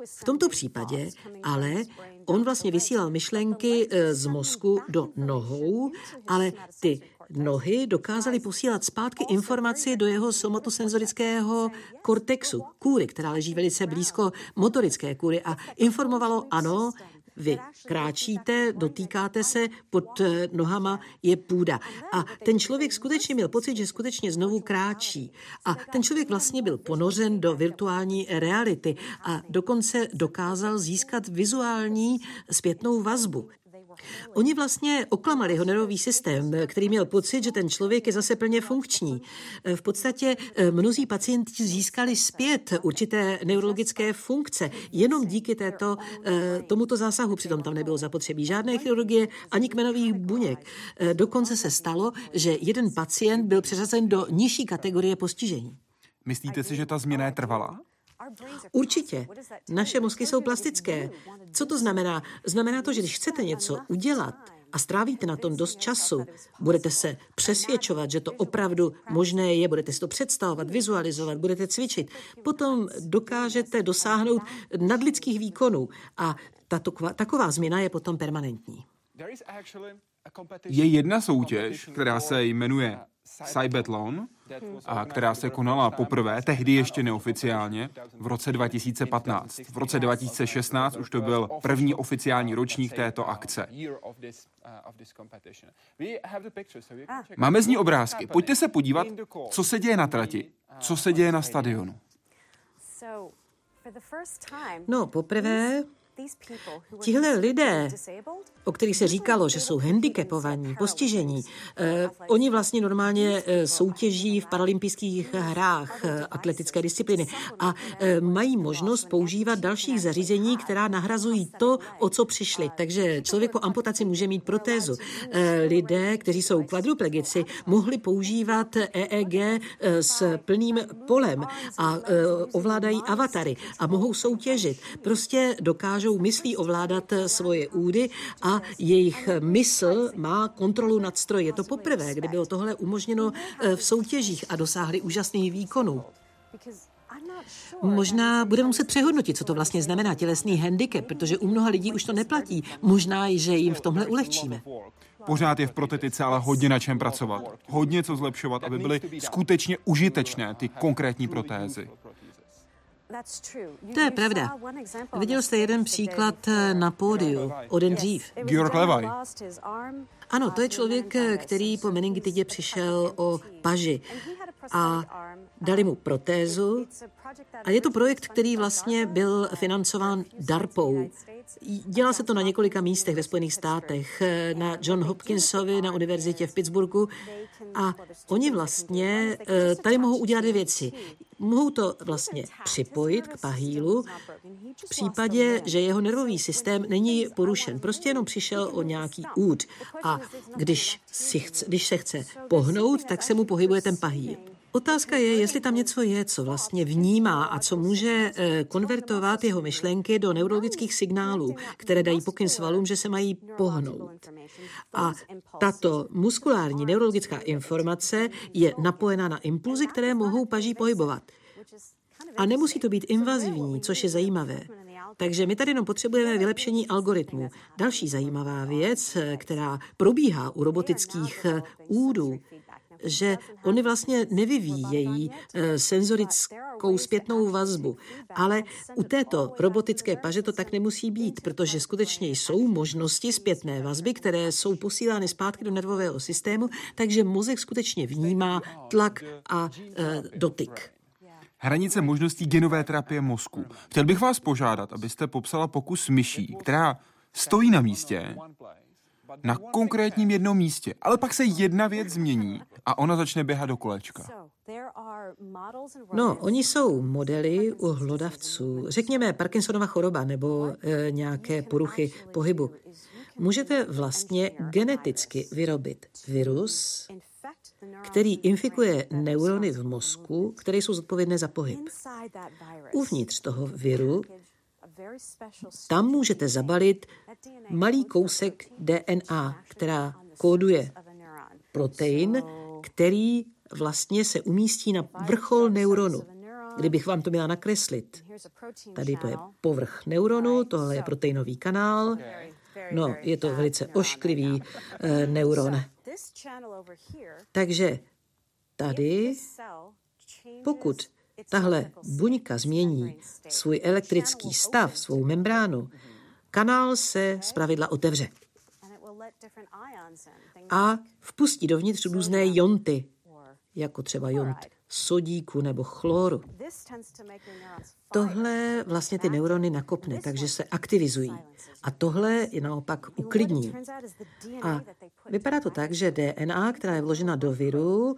V tomto případě ale on vlastně vysílal myšlenky eh, z mozku do nohou, ale ty nohy dokázaly posílat zpátky informaci do jeho somatosenzorického kortexu, kůry, která leží velice blízko motorické kůry a informovalo, ano, vy kráčíte, dotýkáte se, pod eh, nohama je půda. A ten člověk skutečně měl pocit, že skutečně znovu kráčí. A ten člověk vlastně byl ponořen do virtuální reality a dokonce dokázal získat vizuální zpětnou vazbu. Oni vlastně oklamali ho nervový systém, který měl pocit, že ten člověk je zase plně funkční. V podstatě eh, mnozí pacienti získali zpět určité neurologické funkce jenom díky této, eh, tomuto zásahu. Přitom tam nebylo zapotřebí žádné chirurgie ani kmenových buněk. Eh, dokonce se stalo, že jeden pacient byl přeřazen do nižší kategorie postižení. Myslíte si, že ta změna je trvalá? Určitě. Naše mozky jsou plastické. Co to znamená? Znamená to, že když chcete něco udělat a strávíte na tom dost času, budete se přesvědčovat, že to opravdu možné je, budete si to představovat, vizualizovat, budete cvičit, potom dokážete dosáhnout nadlidských výkonů a tato, taková změna je potom permanentní. Je jedna soutěž, která se jmenuje Cybetlon, a která se konala poprvé, tehdy ještě neoficiálně, v roce 2015. V roce 2016 už to byl první oficiální ročník této akce. Máme z ní obrázky. Pojďte se podívat, co se děje na trati, co se děje na stadionu. No, poprvé Tihle lidé, o kterých se říkalo, že jsou handicapovaní, postižení, eh, oni vlastně normálně eh, soutěží v paralympijských hrách eh, atletické disciplíny a eh, mají možnost používat dalších zařízení, která nahrazují to, o co přišli. Takže člověk po amputaci může mít protézu. Eh, lidé, kteří jsou kvadruplegici, mohli používat EEG eh, s plným polem a eh, ovládají avatary a mohou soutěžit. Prostě dokážou myslí ovládat svoje údy a jejich mysl má kontrolu nad stroji. Je to poprvé, kdy bylo tohle umožněno v soutěžích a dosáhli úžasných výkonů. Možná budeme muset přehodnotit, co to vlastně znamená tělesný handicap, protože u mnoha lidí už to neplatí. Možná, že jim v tomhle ulehčíme. Pořád je v protetice ale hodně na čem pracovat. Hodně co zlepšovat, aby byly skutečně užitečné ty konkrétní protézy. To je pravda. Viděl jste jeden příklad eh, na pódiu, o den dřív. Georg Levaj. Ano, to je člověk, který po meningitidě přišel o paži a dali mu protézu. A je to projekt, který vlastně byl financován DARPou. Dělá se to na několika místech ve Spojených státech, na John Hopkinsovi na univerzitě v Pittsburghu. A oni vlastně eh, tady mohou udělat dvě věci. Mohou to vlastně připojit k pahýlu v případě, že jeho nervový systém není porušen. Prostě jenom přišel o nějaký úd. A když, si chce, když se chce pohnout, tak se mu pohybuje ten pahýl. Otázka je, jestli tam něco je, co vlastně vnímá a co může eh, konvertovat jeho myšlenky do neurologických signálů, které dají pokyn svalům, že se mají pohnout. A tato muskulární neurologická informace je napojena na impulzy, které mohou paží pohybovat. A nemusí to být invazivní, což je zajímavé. Takže my tady jenom potřebujeme vylepšení algoritmu. Další zajímavá věc, eh, která probíhá u robotických eh, údů, že oni vlastně nevyvíjejí eh, senzorickou zpětnou vazbu. Ale u této robotické paže to tak nemusí být, protože skutečně jsou možnosti zpětné vazby, které jsou posílány zpátky do nervového systému, takže mozek skutečně vnímá tlak a e, dotyk. Hranice možností genové terapie mozku. Chtěl bych vás požádat, abyste popsala pokus myší, která stojí na místě, na konkrétním jednom místě, ale pak se jedna věc změní a ona začne běhat do kolečka. No, oni jsou modely u hlodavců, řekněme Parkinsonova choroba nebo e, nějaké poruchy pohybu. Můžete vlastně geneticky vyrobit virus, který infikuje neurony v mozku, které jsou zodpovědné za pohyb. Uvnitř toho viru tam můžete zabalit malý kousek DNA, která kóduje protein, který vlastně se umístí na vrchol neuronu. Kdybych vám to měla nakreslit, tady to je povrch neuronu, tohle je proteinový kanál, no, je to velice ošklivý uh, neuron. Takže tady, pokud tahle buňka změní svůj elektrický stav, svou membránu, kanál se zpravidla otevře a vpustí dovnitř různé jonty, jako třeba jont sodíku nebo chloru. Tohle vlastně ty neurony nakopne, takže se aktivizují. A tohle je naopak uklidní. A vypadá to tak, že DNA, která je vložena do viru,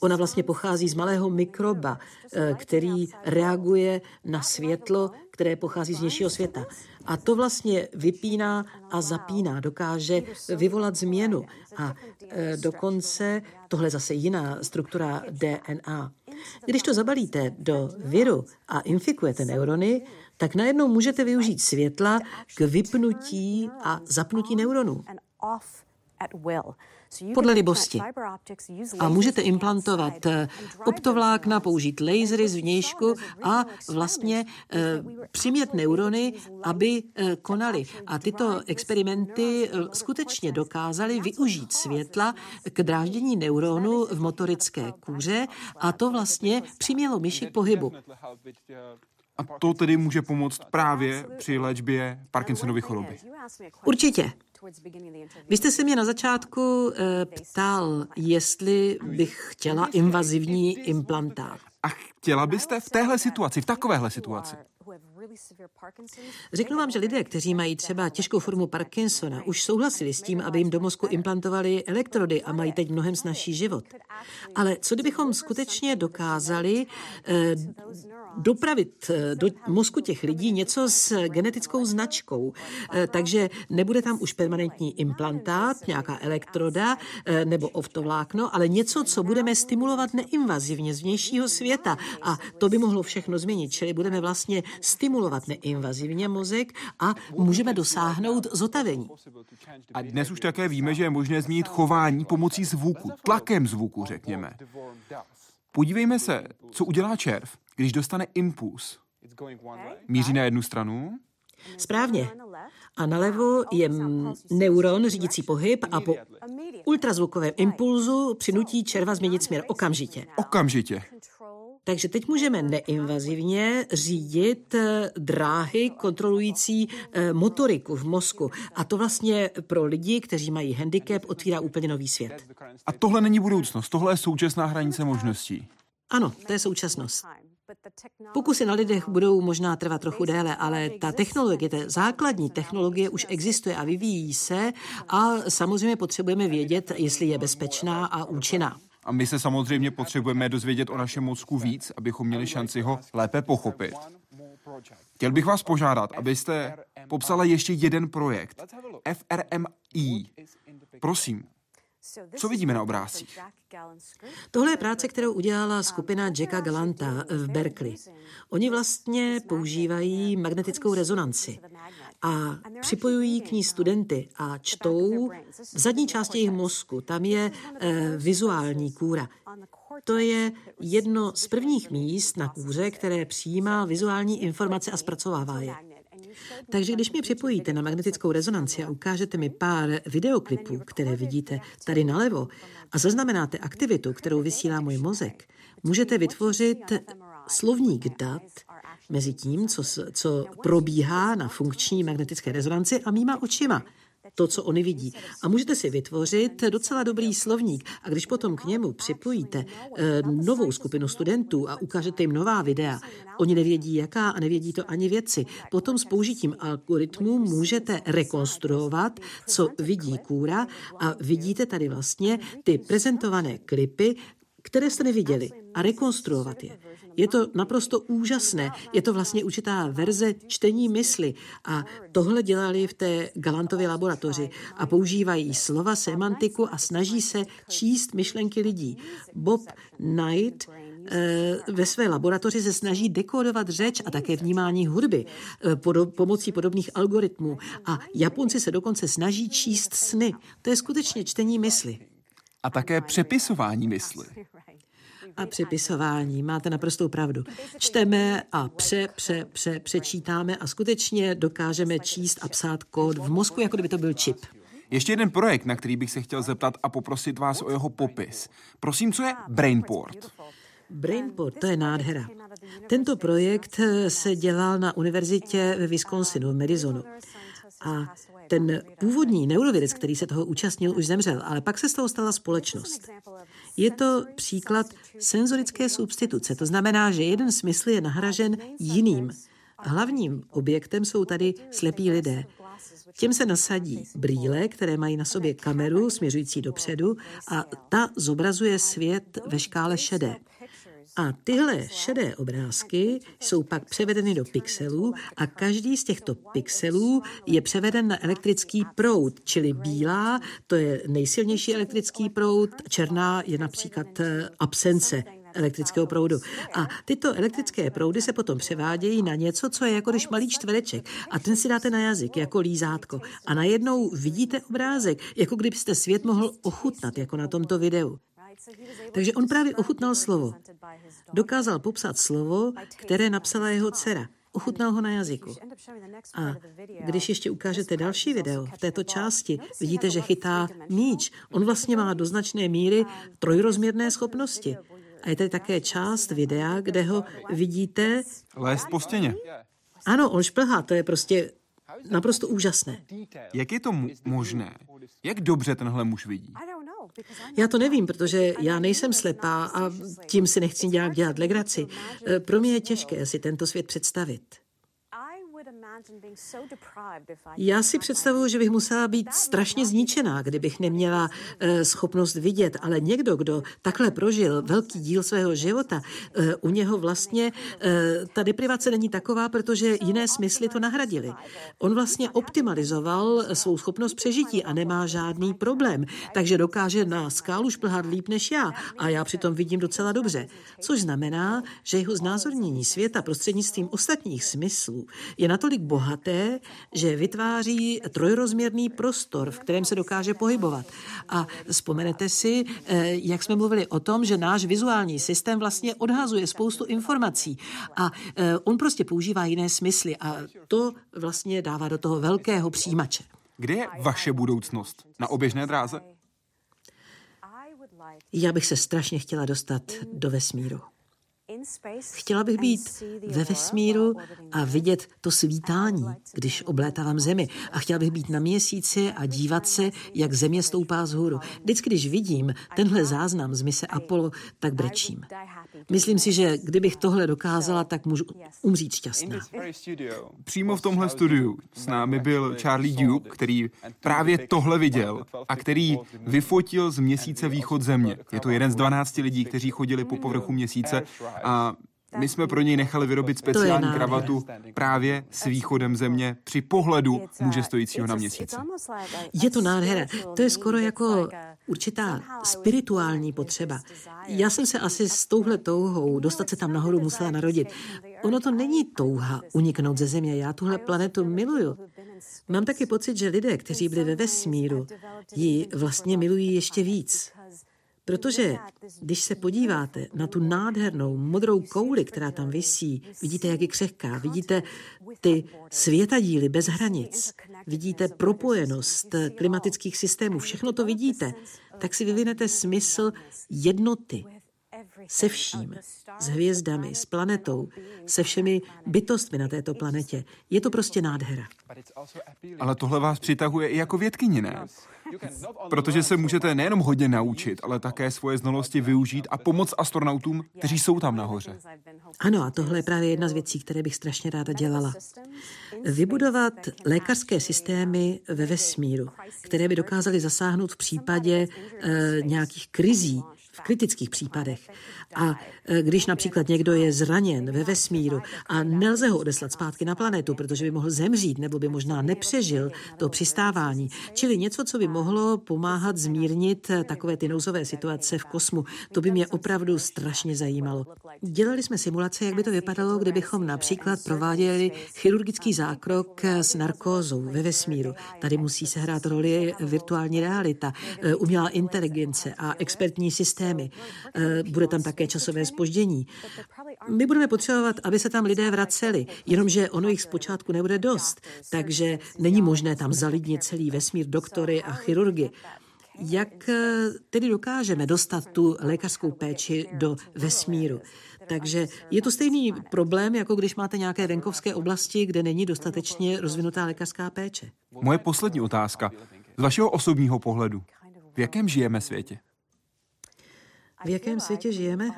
ona vlastně pochází z malého mikroba, eh, který reaguje na světlo, které pochází z vnějšího světa. A to vlastně vypíná a zapíná, dokáže vyvolat změnu. A eh, dokonce tohle zase jiná struktura DNA. Když to zabalíte do viru a infikujete neurony, tak najednou můžete využít světla k vypnutí a zapnutí neuronů podle libosti. A můžete implantovat eh, optovlákna, použít lasery z vnějšku a vlastně eh, přimět neurony, aby eh, konali. A tyto experimenty skutečně dokázaly využít světla k dráždění neuronu v motorické kůře a to vlastně přimělo myši k pohybu. A to tedy může pomoct právě při léčbě Parkinsonovy choroby. Určitě. Vy jste se mě na začátku e, ptal, jestli bych chtěla invazivní implantát. A chtěla byste v téhle situaci, v takovéhle situaci? Řeknu vám, že lidé, kteří mají třeba těžkou formu Parkinsona, už souhlasili s tím, aby jim do mozku implantovali elektrody a mají teď mnohem snažší život. Ale co kdybychom skutečně dokázali eh, dopravit eh, do mozku těch lidí něco s genetickou značkou. Eh, takže nebude tam už permanentní implantát, nějaká elektroda eh, nebo ovtovlákno, ale něco, co budeme stimulovat neinvazivně z vnějšího světa. A to by mohlo všechno změnit. Čili budeme vlastně stimulovat neinvazivně mozek a můžeme dosáhnout zotavení. A dnes už také víme, že je možné změnit chování pomocí zvuku, tlakem zvuku, řekněme. Podívejme se, co udělá červ, když dostane impuls. Míří na jednu stranu. Správně. A nalevo je neuron řídící pohyb a po ultrazvukovém impulzu přinutí červa změnit směr okamžitě. Okamžitě. Takže teď můžeme neinvazivně řídit eh, dráhy kontrolující eh, motoriku v mozku. A to vlastně pro lidi, kteří mají handicap, otvírá úplně nový svět. A tohle není budoucnost, tohle je současná hranice možností. Ano, to je současnost. Pokusy na lidech budou možná trvat trochu déle, ale ta technologie, ta základní technologie už existuje a vyvíjí se a samozřejmě potřebujeme vědět, jestli je bezpečná a účinná. A my se samozřejmě potřebujeme dozvědět o našem mozku víc, abychom měli šanci ho lépe pochopit. Chtěl bych vás požádat, abyste popsala ještě jeden projekt. FRMI. Prosím, co vidíme na obrázcích? Tohle je práce, kterou udělala skupina Jacka Galanta v Berkeley. Oni vlastně používají magnetickou rezonanci a připojují k ní studenty a čtou v zadní části jejich mozku. Tam je eh, vizuální kůra. To je jedno z prvních míst na kůře, které přijímá vizuální informace a zpracovává je. Takže když mi připojíte na magnetickou rezonanci a ukážete mi pár videoklipů, které vidíte tady nalevo, a zaznamenáte aktivitu, kterou vysílá můj mozek, můžete vytvořit slovník dat mezi tím, co, co probíhá na funkční magnetické rezonanci a mýma očima to, co oni vidí. A můžete si vytvořit docela dobrý slovník. A když potom k němu připojíte eh, novou skupinu studentů a ukážete jim nová videa, oni nevědí jaká a nevědí to ani věci, potom s použitím algoritmu můžete rekonstruovat, co vidí kůra a vidíte tady vlastně ty prezentované klipy, které jste neviděli a rekonstruovat je. Je to naprosto úžasné. Je to vlastně určitá verze čtení mysli. A tohle dělali v té Galantově laboratoři a používají slova, semantiku a snaží se číst myšlenky lidí. Bob Knight eh, ve své laboratoři se snaží dekodovat řeč a také vnímání hudby eh, pomocí podobných algoritmů. A Japonci se dokonce snaží číst sny. To je skutečně čtení mysli. A také přepisování mysli a přepisování. Máte naprostou pravdu. Čteme a pře, pře, pře, přečítáme a skutečně dokážeme číst a psát kód v mozku, jako kdyby to byl čip. Ještě jeden projekt, na který bych se chtěl zeptat a poprosit vás o jeho popis. Prosím, co je Brainport? Brainport, to je nádhera. Tento projekt se dělal na univerzitě ve Wisconsinu, v Madisonu. A ten původní neurovědec, který se toho účastnil, už zemřel, ale pak se z toho stala společnost. Je to příklad senzorické substituce, to znamená, že jeden smysl je nahražen jiným. Hlavním objektem jsou tady slepí lidé. Těm se nasadí brýle, které mají na sobě kameru směřující dopředu a ta zobrazuje svět ve škále šedé. A tyhle šedé obrázky jsou pak převedeny do pixelů a každý z těchto pixelů je převeden na elektrický proud, čili bílá, to je nejsilnější elektrický proud, černá je například eh, absence elektrického proudu. A tyto elektrické proudy se potom převádějí na něco, co je jako když malý čtvereček. A ten si dáte na jazyk, jako lízátko. A najednou vidíte obrázek, jako kdybyste svět mohl ochutnat, jako na tomto videu. Takže on právě ochutnal slovo. Dokázal popsat slovo, které napsala jeho dcera. Ochutnal ho na jazyku. A když ještě ukážete další video v této části, vidíte, že chytá míč. On vlastně má do značné míry trojrozměrné schopnosti. A je tady také část videa, kde ho vidíte... Lézt po stěně. Ano, on šplhá, to je prostě naprosto úžasné. Jak je to možné? Jak dobře tenhle muž vidí? Já to nevím, protože já nejsem slepá a tím si nechci nějak dělat legraci. E, pro mě je těžké si tento svět představit. Já si představuji, že bych musela být strašně zničená, kdybych neměla uh, schopnost vidět, ale někdo, kdo takhle prožil velký díl svého života, uh, u něho vlastně uh, ta deprivace není taková, protože jiné smysly to nahradili. On vlastně optimalizoval svou schopnost přežití a nemá žádný problém, takže dokáže na skálu šplhat líp než já. A já přitom vidím docela dobře. Což znamená, že jeho znázornění světa prostřednictvím ostatních smyslů je natolik bohaté, že vytváří trojrozměrný prostor, v kterém se dokáže pohybovat. A vzpomenete si, eh, jak jsme mluvili o tom, že náš vizuální systém vlastně odhazuje spoustu informací a eh, on prostě používá jiné smysly a to vlastně dává do toho velkého přijímače. Kde je vaše budoucnost? Na oběžné dráze? Já bych se strašně chtěla dostat do vesmíru. Chtěla bych být ve vesmíru a vidět to svítání, když oblétávám zemi. A chtěla bych být na měsíci a dívat se, jak země stoupá z hůru. Vždycky, když vidím tenhle záznam z mise Apollo, tak brečím. Myslím si, že kdybych tohle dokázala, tak můžu umřít šťastná. Přímo v tomhle studiu s námi byl Charlie Duke, který právě tohle viděl a který vyfotil z měsíce východ země. Je to jeden z 12 lidí, kteří chodili po povrchu měsíce a my jsme pro něj nechali vyrobit speciální kravatu právě s východem země při pohledu muže stojícího na měsíci. Je to nádhera. To je skoro jako určitá spirituální potřeba. Já jsem se asi s touhle touhou dostat se tam nahoru musela narodit. Ono to není touha uniknout ze země. Já tuhle planetu miluju. Mám taky pocit, že lidé, kteří byli ve vesmíru, ji vlastně milují ještě víc. Protože když se podíváte na tu nádhernou modrou kouli, která tam visí, vidíte, jak je křehká, vidíte ty světadíly bez hranic, vidíte propojenost klimatických systémů, všechno to vidíte, tak si vyvinete smysl jednoty se vším, s hvězdami, s planetou, se všemi bytostmi na této planetě. Je to prostě nádhera. Ale tohle vás přitahuje i jako vědkyni, ne? Protože se můžete nejenom hodně naučit, ale také svoje znalosti využít a pomoct astronautům, kteří jsou tam nahoře. Ano, a tohle je právě jedna z věcí, které bych strašně ráda dělala. Vybudovat lékařské systémy ve vesmíru, které by dokázaly zasáhnout v případě e, nějakých krizí, v kritických případech. A e, když například někdo je zraněn ve vesmíru a nelze ho odeslat zpátky na planetu, protože by mohl zemřít nebo by možná nepřežil to přistávání, čili něco, co by mohlo pomáhat zmírnit takové ty nouzové situace v kosmu, to by mě opravdu strašně zajímalo. Dělali jsme simulace, jak by to vypadalo, kdybychom například prováděli chirurgický zákrok s narkózou ve vesmíru. Tady musí se hrát roli virtuální realita, e, umělá inteligence a expertní systémy. E, bude tam také časové spoždění. My budeme potřebovat, aby se tam lidé vraceli, jenomže ono jich zpočátku nebude dost, takže není možné tam zalidnit celý vesmír doktory a chirurgy. Jak eh, tedy dokážeme dostat tu lékařskou péči do vesmíru? Takže je to stejný problém, jako když máte nějaké venkovské oblasti, kde není dostatečně rozvinutá lékařská péče. Moje poslední otázka. Z vašeho osobního pohledu, v jakém žijeme světě? V jakém světě žijeme?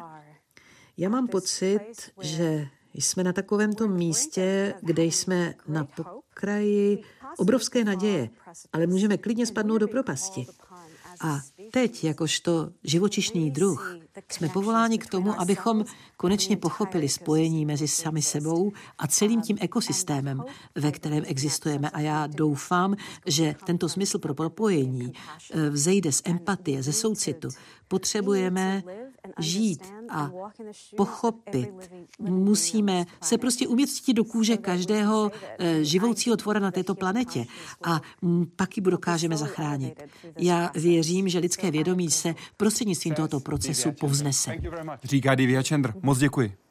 Já mám pocit, že jsme na takovémto místě, kde jsme na pokraji obrovské naděje, ale můžeme klidně spadnout do propasti. A teď, jakožto živočišný druh, jsme povoláni k tomu, abychom konečně pochopili spojení mezi sami sebou a celým tím ekosystémem, ve kterém existujeme. A já doufám, že tento smysl pro propojení eh, vzejde z empatie, ze soucitu. Potřebujeme žít a pochopit. Musíme se prostě umět cítit do kůže každého eh, živoucího tvora na této planetě a pak ji dokážeme zachránit. Já věřím, že lidské vědomí se prostřednictvím tohoto procesu povznese. Říká Divya Chandra. Moc děkuji.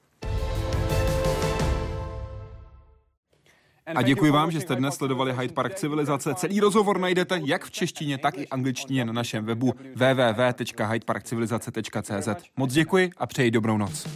A děkuji vám, že jste dnes sledovali Hyde Park Civilizace. Celý rozhovor najdete jak v češtině, tak i angličtině na našem webu www.hydeparkcivilizace.cz. Moc děkuji a přeji dobrou noc.